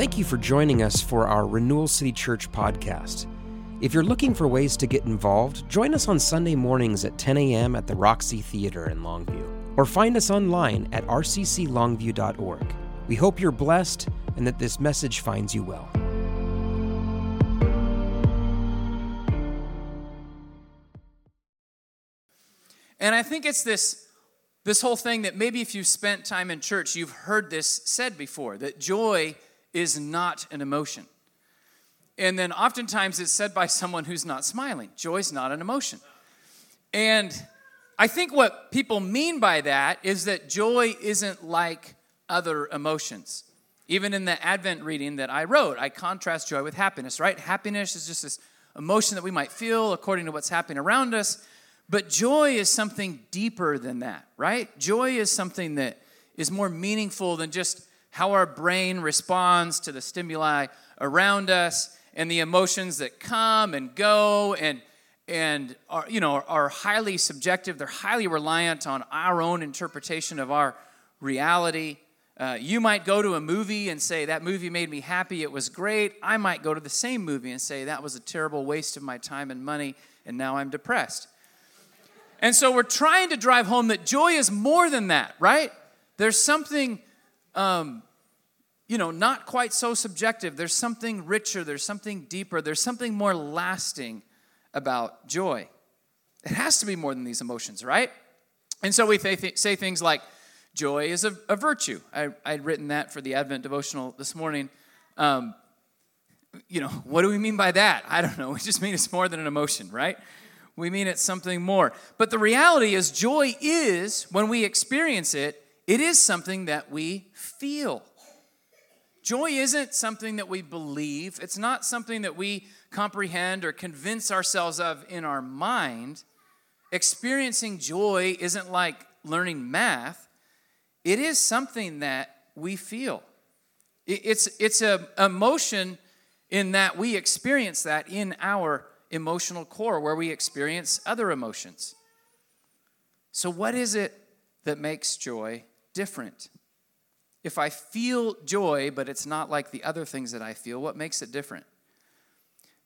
Thank you for joining us for our Renewal City Church podcast. If you're looking for ways to get involved, join us on Sunday mornings at 10 a.m. at the Roxy Theater in Longview, or find us online at rcclongview.org. We hope you're blessed and that this message finds you well. And I think it's this this whole thing that maybe if you've spent time in church, you've heard this said before that joy is not an emotion. And then oftentimes it's said by someone who's not smiling. Joy's not an emotion. And I think what people mean by that is that joy isn't like other emotions. Even in the Advent reading that I wrote, I contrast joy with happiness, right? Happiness is just this emotion that we might feel according to what's happening around us. But joy is something deeper than that, right? Joy is something that is more meaningful than just how our brain responds to the stimuli around us and the emotions that come and go and and are you know are highly subjective. They're highly reliant on our own interpretation of our reality. Uh, you might go to a movie and say that movie made me happy. It was great. I might go to the same movie and say that was a terrible waste of my time and money and now i'm depressed. And so we're trying to drive home that joy is more than that, right? There's something, um, you know, not quite so subjective. There's something richer, there's something deeper, there's something more lasting about joy. It has to be more than these emotions, right? And so we th- say things like, joy is a, a virtue. I, I'd written that for the Advent devotional this morning. Um, you know, what do we mean by that? I don't know. We just mean it's more than an emotion, right? we mean it's something more. But the reality is, joy is, when we experience it, it is something that we feel. Joy isn't something that we believe, it's not something that we comprehend or convince ourselves of in our mind. Experiencing joy isn't like learning math, it is something that we feel. It's, it's an emotion in that we experience that in our emotional core where we experience other emotions. So, what is it that makes joy different? If I feel joy, but it's not like the other things that I feel, what makes it different?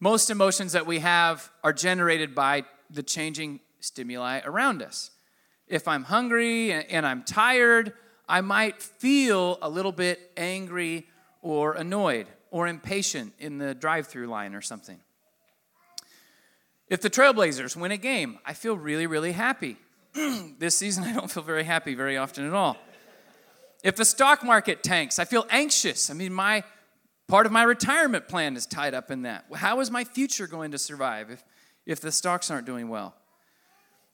Most emotions that we have are generated by the changing stimuli around us. If I'm hungry and I'm tired, I might feel a little bit angry or annoyed or impatient in the drive through line or something. If the Trailblazers win a game, I feel really, really happy. this season, I don't feel very happy very often at all. If the stock market tanks, I feel anxious. I mean, my part of my retirement plan is tied up in that. How is my future going to survive if, if the stocks aren't doing well?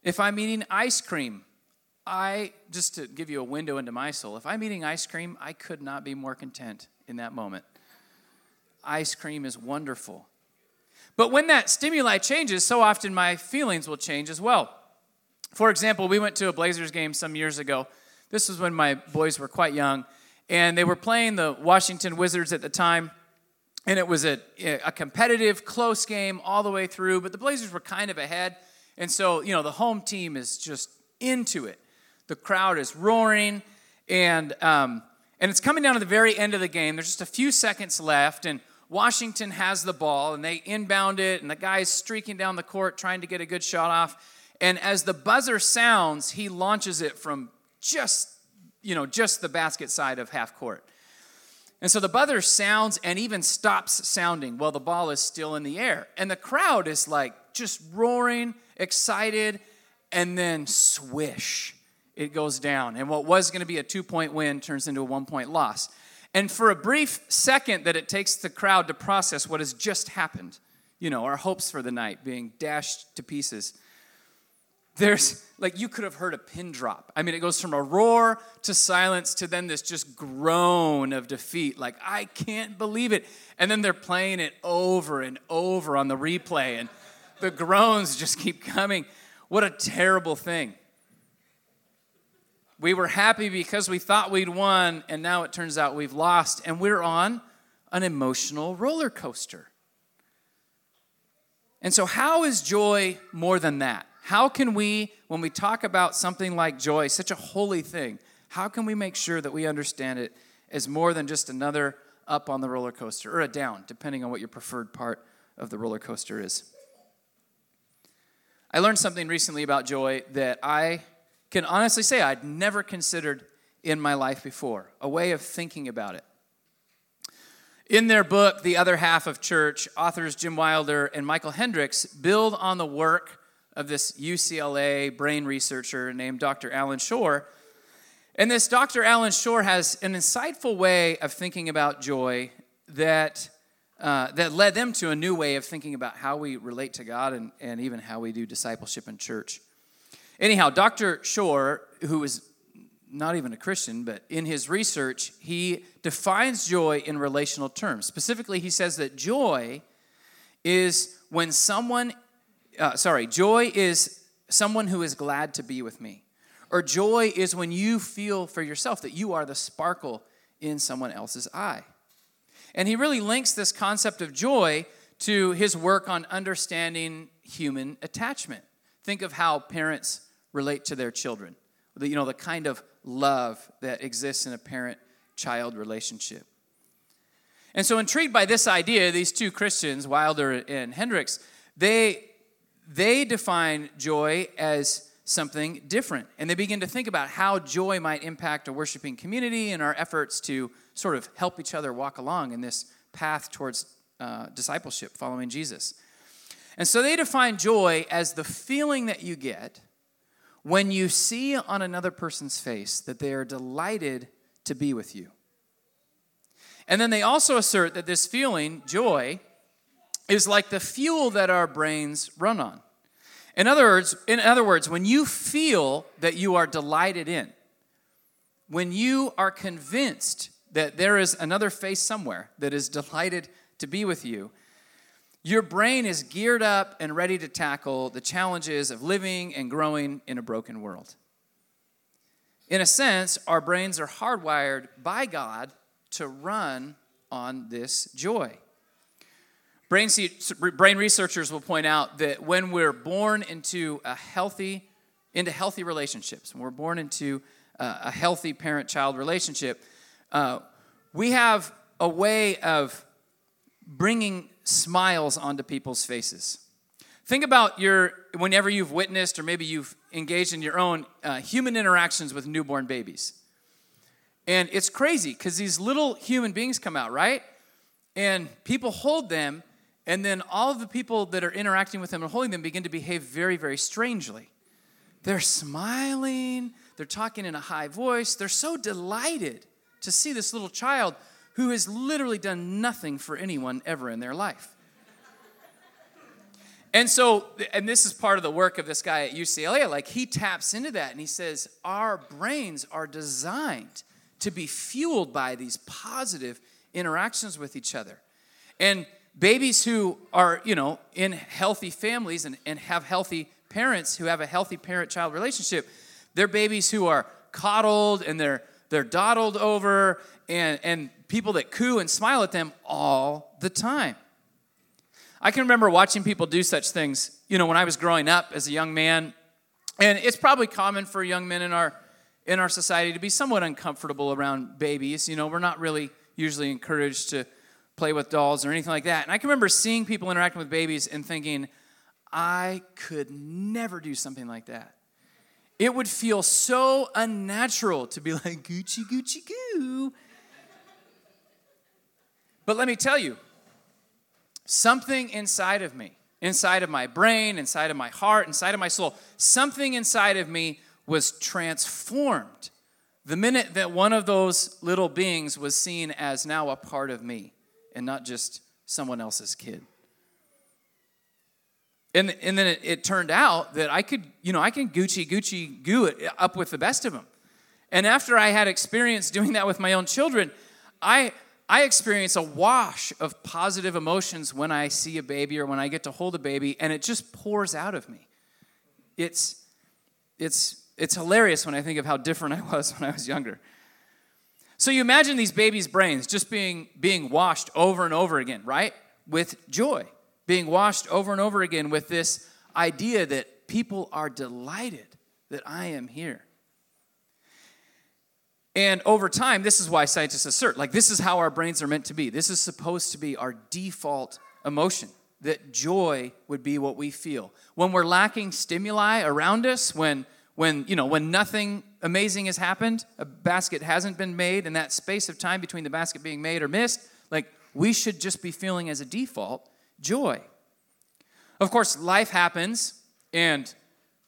If I'm eating ice cream, I, just to give you a window into my soul, if I'm eating ice cream, I could not be more content in that moment. Ice cream is wonderful. But when that stimuli changes, so often my feelings will change as well. For example, we went to a Blazers game some years ago. This was when my boys were quite young, and they were playing the Washington Wizards at the time. And it was a, a competitive, close game all the way through, but the Blazers were kind of ahead. And so, you know, the home team is just into it. The crowd is roaring, and, um, and it's coming down to the very end of the game. There's just a few seconds left, and Washington has the ball and they inbound it, and the guy's streaking down the court trying to get a good shot off. And as the buzzer sounds, he launches it from just, you know, just the basket side of half court. And so the buzzer sounds and even stops sounding while the ball is still in the air. And the crowd is like just roaring, excited, and then swish, it goes down. And what was going to be a two point win turns into a one point loss. And for a brief second that it takes the crowd to process what has just happened, you know, our hopes for the night being dashed to pieces, there's like you could have heard a pin drop. I mean, it goes from a roar to silence to then this just groan of defeat. Like, I can't believe it. And then they're playing it over and over on the replay, and the groans just keep coming. What a terrible thing. We were happy because we thought we'd won, and now it turns out we've lost, and we're on an emotional roller coaster. And so, how is joy more than that? How can we, when we talk about something like joy, such a holy thing, how can we make sure that we understand it as more than just another up on the roller coaster or a down, depending on what your preferred part of the roller coaster is. I learned something recently about joy that I can honestly say I'd never considered in my life before, a way of thinking about it. In their book, The Other Half of Church, authors Jim Wilder and Michael Hendricks build on the work of this UCLA brain researcher named Dr. Allan Schore. And this Dr. Allan Schore has an insightful way of thinking about joy that, uh, that led them to a new way of thinking about how we relate to God and, and even how we do discipleship in church. Anyhow, Dr. Schore, who is not even a Christian, but in his research, he defines joy in relational terms. Specifically, he says that joy is when someone, uh, sorry, joy is someone who is glad to be with me. Or joy is when you feel for yourself that you are the sparkle in someone else's eye. And he really links this concept of joy to his work on understanding human attachment. Think of how parents relate to their children. You know, the kind of love that exists in a parent child relationship. And so, intrigued by this idea, these two Christians, Wilder and Hendricks, they, they define joy as something different. And they begin to think about how joy might impact a worshiping community and our efforts to sort of help each other walk along in this path towards uh, discipleship, following Jesus. And so they define joy as the feeling that you get when you see on another person's face that they are delighted to be with you. And then they also assert that this feeling, joy, is like the fuel that our brains run on. In other words, in other words, when you feel that you are delighted in, when you are convinced that there is another face somewhere that is delighted to be with you, your brain is geared up and ready to tackle the challenges of living and growing in a broken world. In a sense, our brains are hardwired by God to run on this joy. Brain, brain researchers will point out that when we're born into a healthy, into healthy relationships, when we're born into a healthy parent-child relationship, uh, we have a way of bringing smiles onto people's faces. Think about your whenever you've witnessed or maybe you've engaged in your own uh, human interactions with newborn babies. And it's crazy because these little human beings come out, right? And people hold them, and then all of the people that are interacting with them and holding them begin to behave very, very strangely. They're smiling, they're talking in a high voice, they're so delighted to see this little child who has literally done nothing for anyone ever in their life. And so, and this is part of the work of this guy at UCLA, like he taps into that and he says, Our brains are designed to be fueled by these positive interactions with each other. And babies who are, you know, in healthy families and, and have healthy parents who have a healthy parent child relationship, they're babies who are coddled and they're they're dawdled over and, and people that coo and smile at them all the time. I can remember watching people do such things, you know, when I was growing up as a young man. And it's probably common for young men in our in our society to be somewhat uncomfortable around babies. You know, we're not really usually encouraged to play with dolls or anything like that. And I can remember seeing people interacting with babies and thinking, I could never do something like that. It would feel so unnatural to be like, Gucci, Gucci, goo. But let me tell you, something inside of me, inside of my brain, inside of my heart, inside of my soul, something inside of me was transformed the minute that one of those little beings was seen as now a part of me and not just someone else's kid. And, and then it, it, turned out that I could, you know, I can Gucci, Gucci, goo it up with the best of them. And after I had experience doing that with my own children, I, I experience a wash of positive emotions when I see a baby or when I get to hold a baby, and it just pours out of me. It's, it's, it's hilarious when I think of how different I was when I was younger. So you imagine these babies' brains just being, being washed over and over again, right? With joy being washed over and over again with this idea that people are delighted that I am here. And over time, this is why scientists assert like this is how our brains are meant to be. This is supposed to be our default emotion, that joy would be what we feel. When we're lacking stimuli around us, when when you know when nothing amazing has happened a basket hasn't been made in that space of time between the basket being made or missed like we should just be feeling as a default joy. Of course life happens and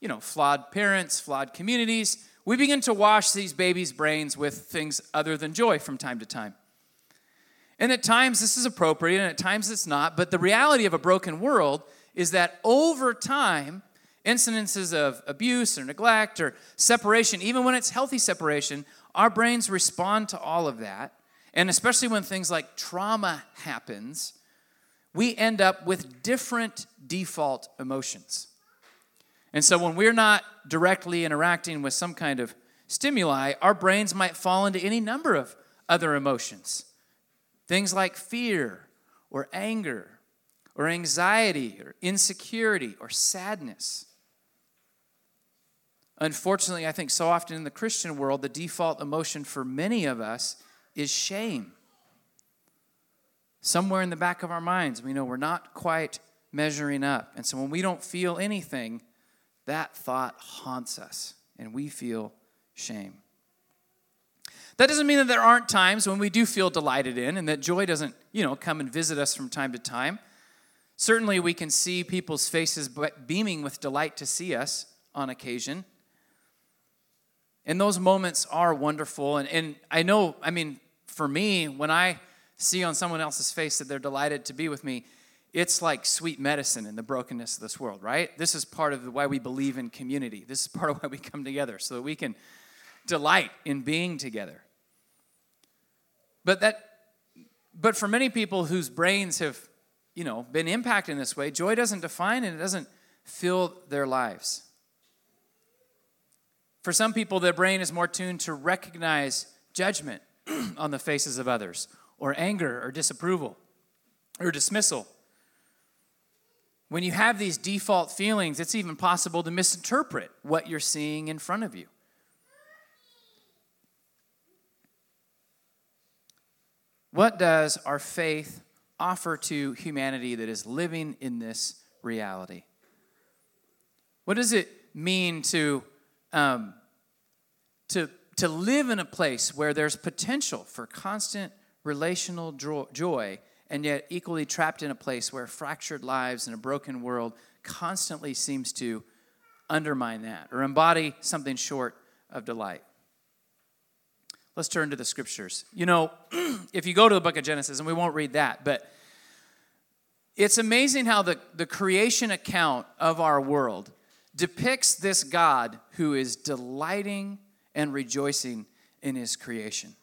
you know flawed parents flawed communities we begin to wash these babies brains with things other than joy from time to time. And at times this is appropriate and at times it's not but the reality of a broken world is that over time incidences of abuse or neglect or separation, even when it's healthy separation, our brains respond to all of that. And especially when things like trauma happens, we end up with different default emotions. And so when we're not directly interacting with some kind of stimuli, our brains might fall into any number of other emotions. Things like fear or anger or anxiety or insecurity or sadness. Unfortunately, I think so often in the Christian world, the default emotion for many of us is shame. Somewhere in the back of our minds, we know we're not quite measuring up. And so when we don't feel anything, that thought haunts us and we feel shame. That doesn't mean that there aren't times when we do feel delighted in and that joy doesn't, you know, come and visit us from time to time. Certainly we can see people's faces beaming with delight to see us on occasion. And those moments are wonderful. And, and I know, I mean, for me, when I see on someone else's face that they're delighted to be with me, it's like sweet medicine in the brokenness of this world, right? This is part of why we believe in community. This is part of why we come together, so that we can delight in being together. But that but for many people whose brains have, you know, been impacted in this way, joy doesn't define and it doesn't fill their lives. For some people, their brain is more tuned to recognize judgment on the faces of others, or anger, or disapproval, or dismissal. When you have these default feelings, it's even possible to misinterpret what you're seeing in front of you. What does our faith offer to humanity that is living in this reality? What does it mean to um, to, to live in a place where there's potential for constant relational joy, and yet equally trapped in a place where fractured lives and a broken world constantly seems to undermine that or embody something short of delight. Let's turn to the scriptures. You know, if you go to the book of Genesis, and we won't read that, but it's amazing how the, the creation account of our world depicts this God who is delighting and rejoicing in his creation.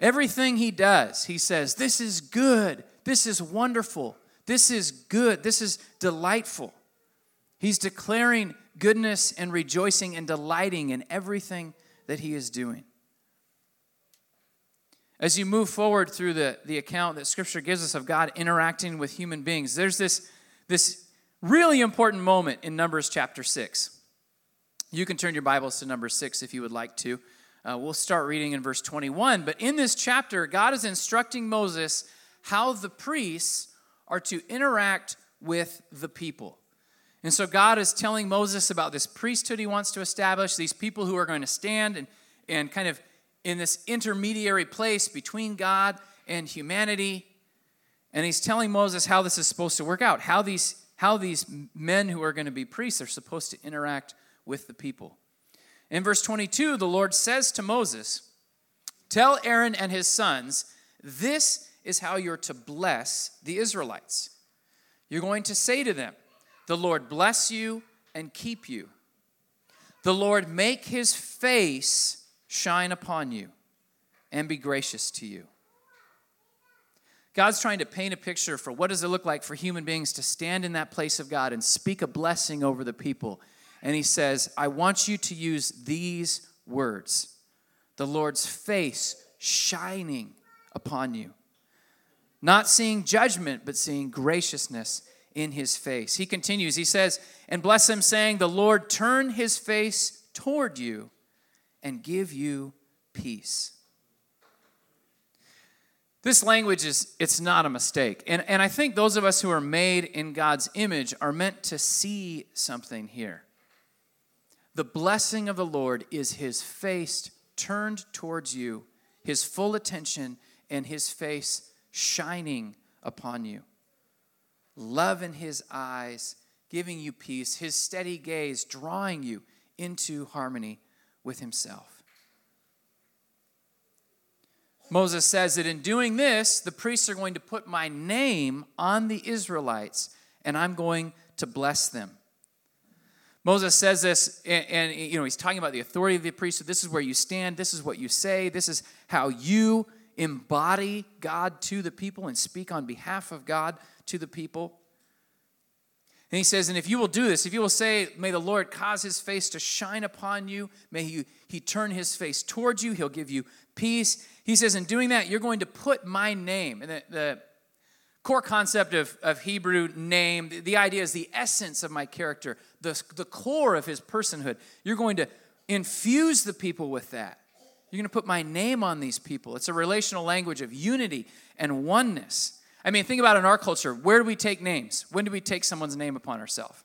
Everything he does, he says, This is good. This is wonderful. This is good. This is delightful. He's declaring goodness and rejoicing and delighting in everything that he is doing. As you move forward through the, the account that Scripture gives us of God interacting with human beings, there's this, this really important moment in Numbers chapter 6. You can turn your Bibles to number 6 if you would like to. Uh, we'll start reading in verse 21. But in this chapter, God is instructing Moses how the priests are to interact with the people. And so God is telling Moses about this priesthood he wants to establish, these people who are going to stand and, and kind of in this intermediary place between God and humanity. And he's telling Moses how this is supposed to work out, how these how these men who are going to be priests are supposed to interact with the people. In verse 22, the Lord says to Moses, Tell Aaron and his sons, this is how you're to bless the Israelites. You're going to say to them, The Lord bless you and keep you. The Lord make his face shine upon you and be gracious to you. God's trying to paint a picture for what does it look like for human beings to stand in that place of God and speak a blessing over the people. And he says, I want you to use these words the Lord's face shining upon you. Not seeing judgment, but seeing graciousness in his face. He continues, he says, And bless him, saying, The Lord turn his face toward you and give you peace. This language is it's not a mistake. And, and I think those of us who are made in God's image are meant to see something here. The blessing of the Lord is his face turned towards you, his full attention, and his face shining upon you. Love in his eyes, giving you peace, his steady gaze drawing you into harmony with himself. Moses says that in doing this, the priests are going to put my name on the Israelites, and I'm going to bless them. Moses says this, and, and, you know he's talking about the authority of the priesthood. This is where you stand. This is what you say. This is how you embody God to the people and speak on behalf of God to the people. And he says, and if you will do this, if you will say, may the Lord cause his face to shine upon you, may he, he turn his face towards you, he'll give you peace. He says, in doing that, you're going to put my name. And the, the core concept of, of Hebrew name, the, the idea is the essence of my character, the, the core of his personhood. You're going to infuse the people with that. You're going to put my name on these people. It's a relational language of unity and oneness. I mean, think about in our culture where do we take names? When do we take someone's name upon ourselves?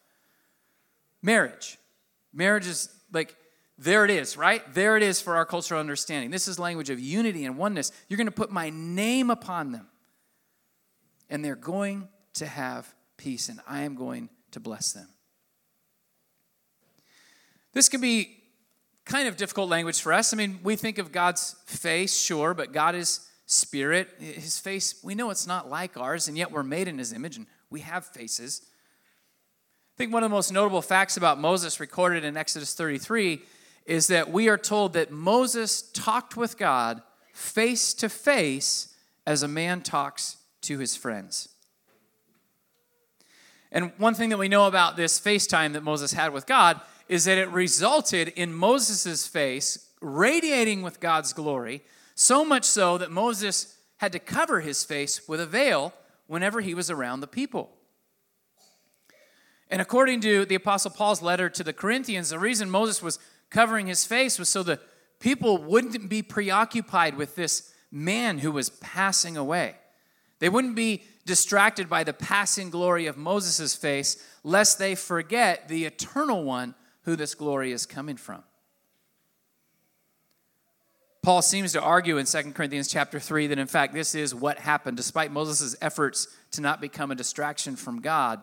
Marriage. Marriage is like, there it is, right? There it is for our cultural understanding. This is language of unity and oneness. You're going to put my name upon them, and they're going to have peace, and I am going to bless them. This can be kind of difficult language for us. I mean, we think of God's face, sure, but God is spirit. His face, we know it's not like ours, and yet we're made in his image and we have faces. I think one of the most notable facts about Moses recorded in Exodus 33 is that we are told that Moses talked with God face to face as a man talks to his friends. And one thing that we know about this FaceTime that Moses had with God is that it resulted in Moses' face radiating with God's glory so much so that Moses had to cover his face with a veil whenever he was around the people. And according to the Apostle Paul's letter to the Corinthians, the reason Moses was covering his face was so the people wouldn't be preoccupied with this man who was passing away. They wouldn't be distracted by the passing glory of Moses' face, lest they forget the eternal one who this glory is coming from. Paul seems to argue in 2 Corinthians chapter 3 that in fact this is what happened. Despite Moses' efforts to not become a distraction from God,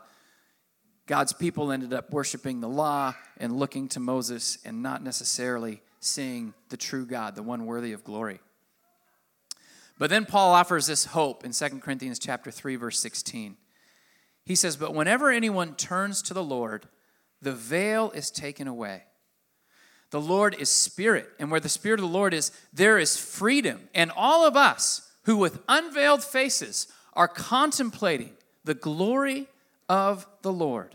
God's people ended up worshiping the law and looking to Moses and not necessarily seeing the true God, the one worthy of glory. But then Paul offers this hope in 2 Corinthians chapter 3 verse 16. He says, "But whenever anyone turns to the Lord, the veil is taken away." The Lord is spirit, and where the spirit of the Lord is, there is freedom. And all of us who with unveiled faces are contemplating the glory of the Lord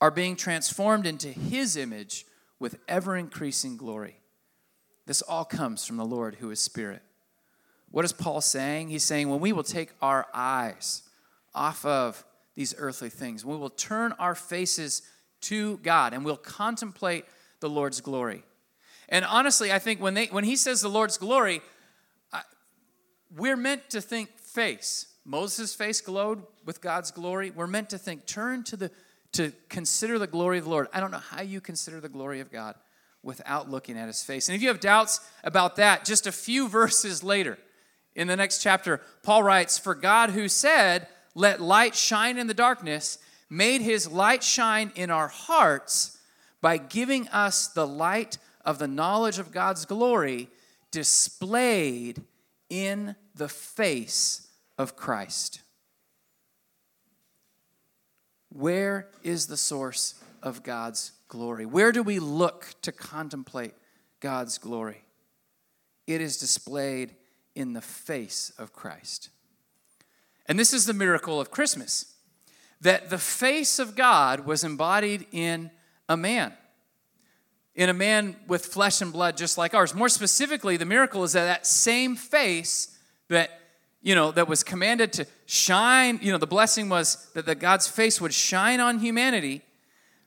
are being transformed into his image with ever increasing glory. This all comes from the Lord who is spirit. What is Paul saying? He's saying when we will take our eyes off of these earthly things, we will turn our faces to God and we'll contemplate the Lord's glory. And honestly, I think when, they, when he says the Lord's glory, I, we're meant to think face. Moses' face glowed with God's glory. We're meant to think, turn to the, to consider the glory of the Lord. I don't know how you consider the glory of God without looking at his face. And if you have doubts about that, just a few verses later, in the next chapter, Paul writes, For God who said, Let light shine in the darkness, made his light shine in our hearts by giving us the light of the knowledge of God's glory displayed in the face of Christ. Where is the source of God's glory? Where do we look to contemplate God's glory? It is displayed in the face of Christ. And this is the miracle of Christmas that the face of God was embodied in a man. In a man with flesh and blood just like ours. More specifically, the miracle is that that same face that you know that was commanded to shine, you know, the blessing was that the God's face would shine on humanity.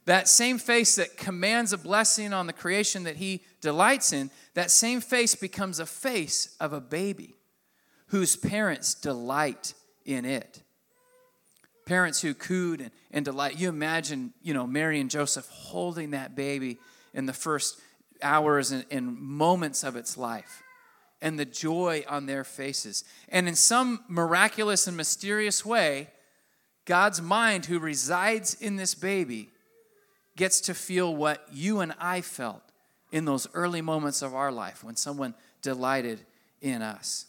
that same face that commands a blessing on the creation that he delights in, that same face becomes a face of a baby whose parents delight in it. Parents who cooed and, and delight. You imagine, you know, Mary and Joseph holding that baby in the first hours and, and moments of its life and the joy on their faces. And in some miraculous and mysterious way, God's mind, who resides in this baby, gets to feel what you and I felt in those early moments of our life when someone delighted in us.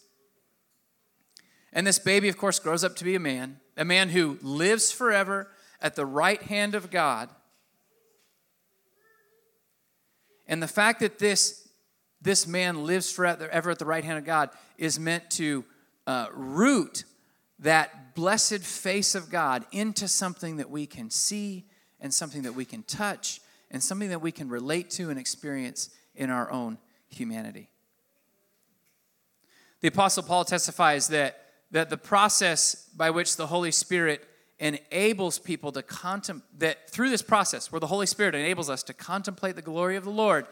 And this baby, of course, grows up to be a man, a man who lives forever at the right hand of God. And the fact that this, this man lives forever at the right hand of God is meant to uh, root that blessed face of God into something that we can see and something that we can touch and something that we can relate to and experience in our own humanity. The Apostle Paul testifies that, that the process by which the Holy Spirit enables people to contemplate, that through this process where the Holy Spirit enables us to contemplate the glory of the Lord,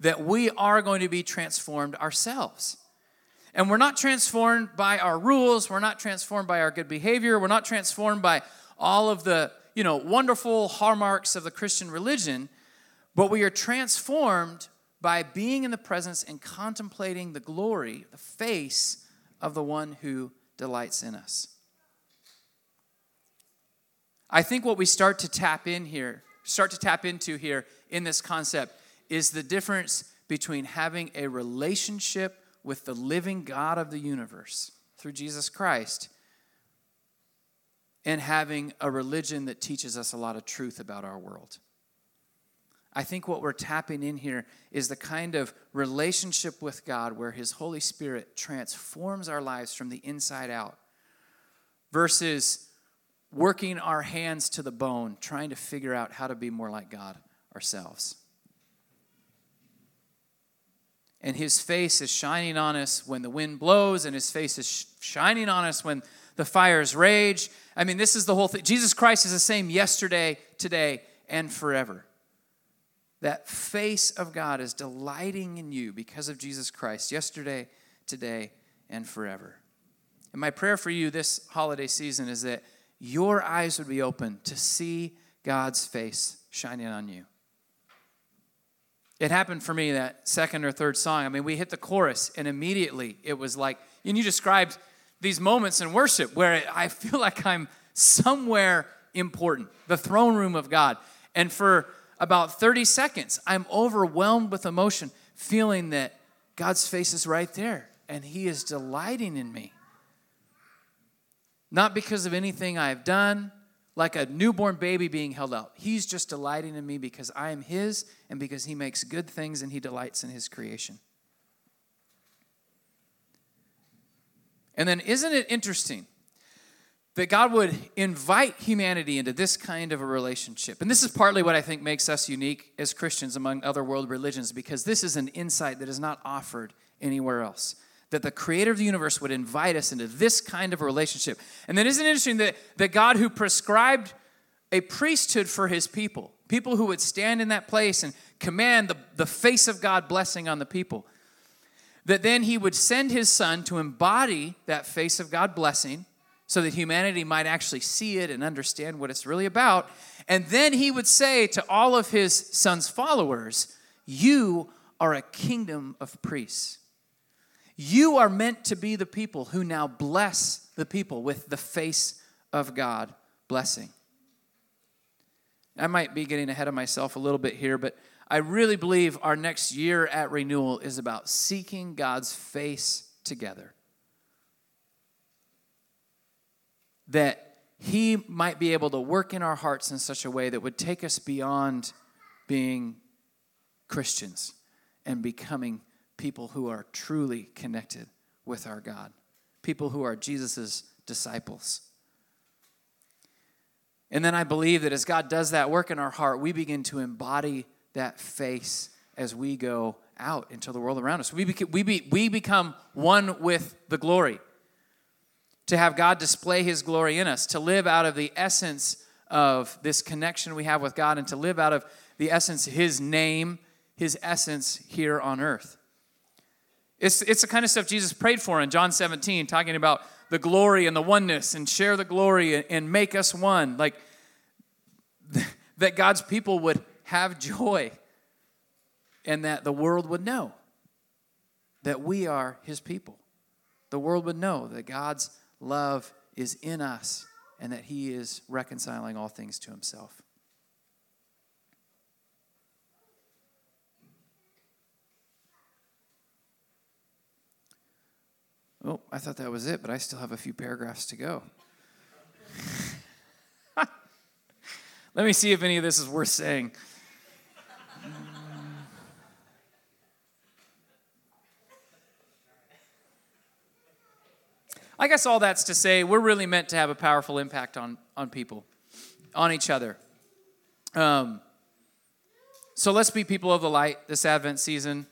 that we are going to be transformed ourselves. And we're not transformed by our rules, we're not transformed by our good behavior, we're not transformed by all of the you know, wonderful hallmarks of the Christian religion, but we are transformed by being in the presence and contemplating the glory, the face of the one who delights in us. I think what we start to tap in here, start to tap into here in this concept is the difference between having a relationship with the living God of the universe through Jesus Christ and having a religion that teaches us a lot of truth about our world. I think what we're tapping in here is the kind of relationship with God where His Holy Spirit transforms our lives from the inside out versus working our hands to the bone, trying to figure out how to be more like God ourselves. And His face is shining on us when the wind blows, and His face is shining on us when the fires rage. I mean, this is the whole thing. Jesus Christ is the same yesterday, today, and forever. That face of God is delighting in you because of Jesus Christ, yesterday, today, and forever. And my prayer for you this holiday season is that your eyes would be open to see God's face shining on you. It happened for me that second or third song. I mean, we hit the chorus, and immediately it was like, and you described these moments in worship where I feel like I'm somewhere important, the throne room of God. And for about 30 seconds, I'm overwhelmed with emotion, feeling that God's face is right there and He is delighting in me. Not because of anything I've done, like a newborn baby being held out. He's just delighting in me because I am His and because He makes good things and He delights in His creation. And then, isn't it interesting that God would invite humanity into this kind of a relationship? And this is partly what I think makes us unique as Christians among other world religions, because this is an insight that is not offered anywhere else. That the creator of the universe would invite us into this kind of a relationship. And then, isn't it interesting that, that God, who prescribed a priesthood for his people, people who would stand in that place and command the, the face of God blessing on the people, that then he would send his son to embody that face of God blessing so that humanity might actually see it and understand what it's really about. And then he would say to all of his son's followers, You are a kingdom of priests. You are meant to be the people who now bless the people with the face of God blessing. I might be getting ahead of myself a little bit here, but I really believe our next year at renewal is about seeking God's face together. That He might be able to work in our hearts in such a way that would take us beyond being Christians and becoming people who are truly connected with our God, people who are Jesus' disciples. And then I believe that as God does that work in our heart, we begin to embody that face as we go out into the world around us. We, beca- we, be, we become one with the glory. To have God display his glory in us, to live out of the essence of this connection we have with God and to live out of the essence, His name, His essence here on earth. It's, it's the kind of stuff Jesus prayed for in John 17, talking about the glory and the oneness and share the glory and, and make us one. Like that God's people would have joy and that the world would know that we are His people. The world would know that God's love is in us and that He is reconciling all things to Himself. Oh, I thought that was it, but I still have a few paragraphs to go. Let me see if any of this is worth saying. I guess all that's to say we're really meant to have a powerful impact on, on people, on each other. Um, so let's be people of the light this Advent season.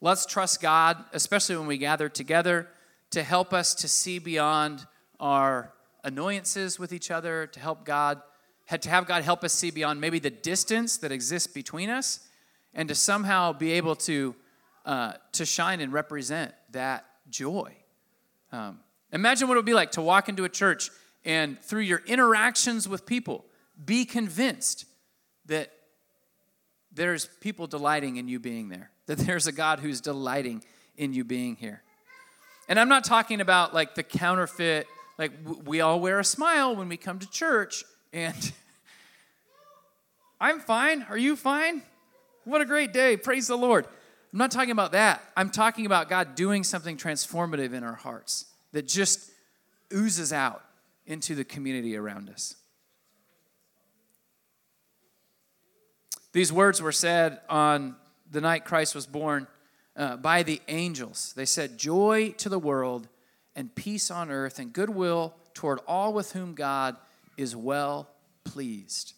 Let's trust God, especially when we gather together, to help us to see beyond our annoyances with each other, to help God, to have God help us see beyond maybe the distance that exists between us, and to somehow be able to, uh, to shine and represent that joy. Um, Imagine what it would be like to walk into a church and through your interactions with people, be convinced that there's people delighting in you being there, that there's a God who's delighting in you being here. And I'm not talking about like the counterfeit, like we all wear a smile when we come to church, and I'm fine. Are you fine? What a great day. Praise the Lord. I'm not talking about that. I'm talking about God doing something transformative in our hearts that just oozes out into the community around us. These words were said on the night Christ was born uh, by the angels. They said, Joy to the world and peace on earth and goodwill toward all with whom God is well pleased.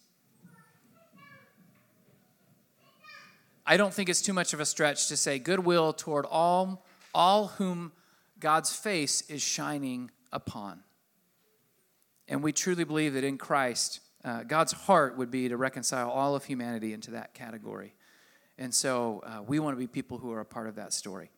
I don't think it's too much of a stretch to say goodwill toward all, all whom God's face is shining upon. And we truly believe that in Christ, uh, God's heart would be to reconcile all of humanity into that category. And so uh, we want to be people who are a part of that story.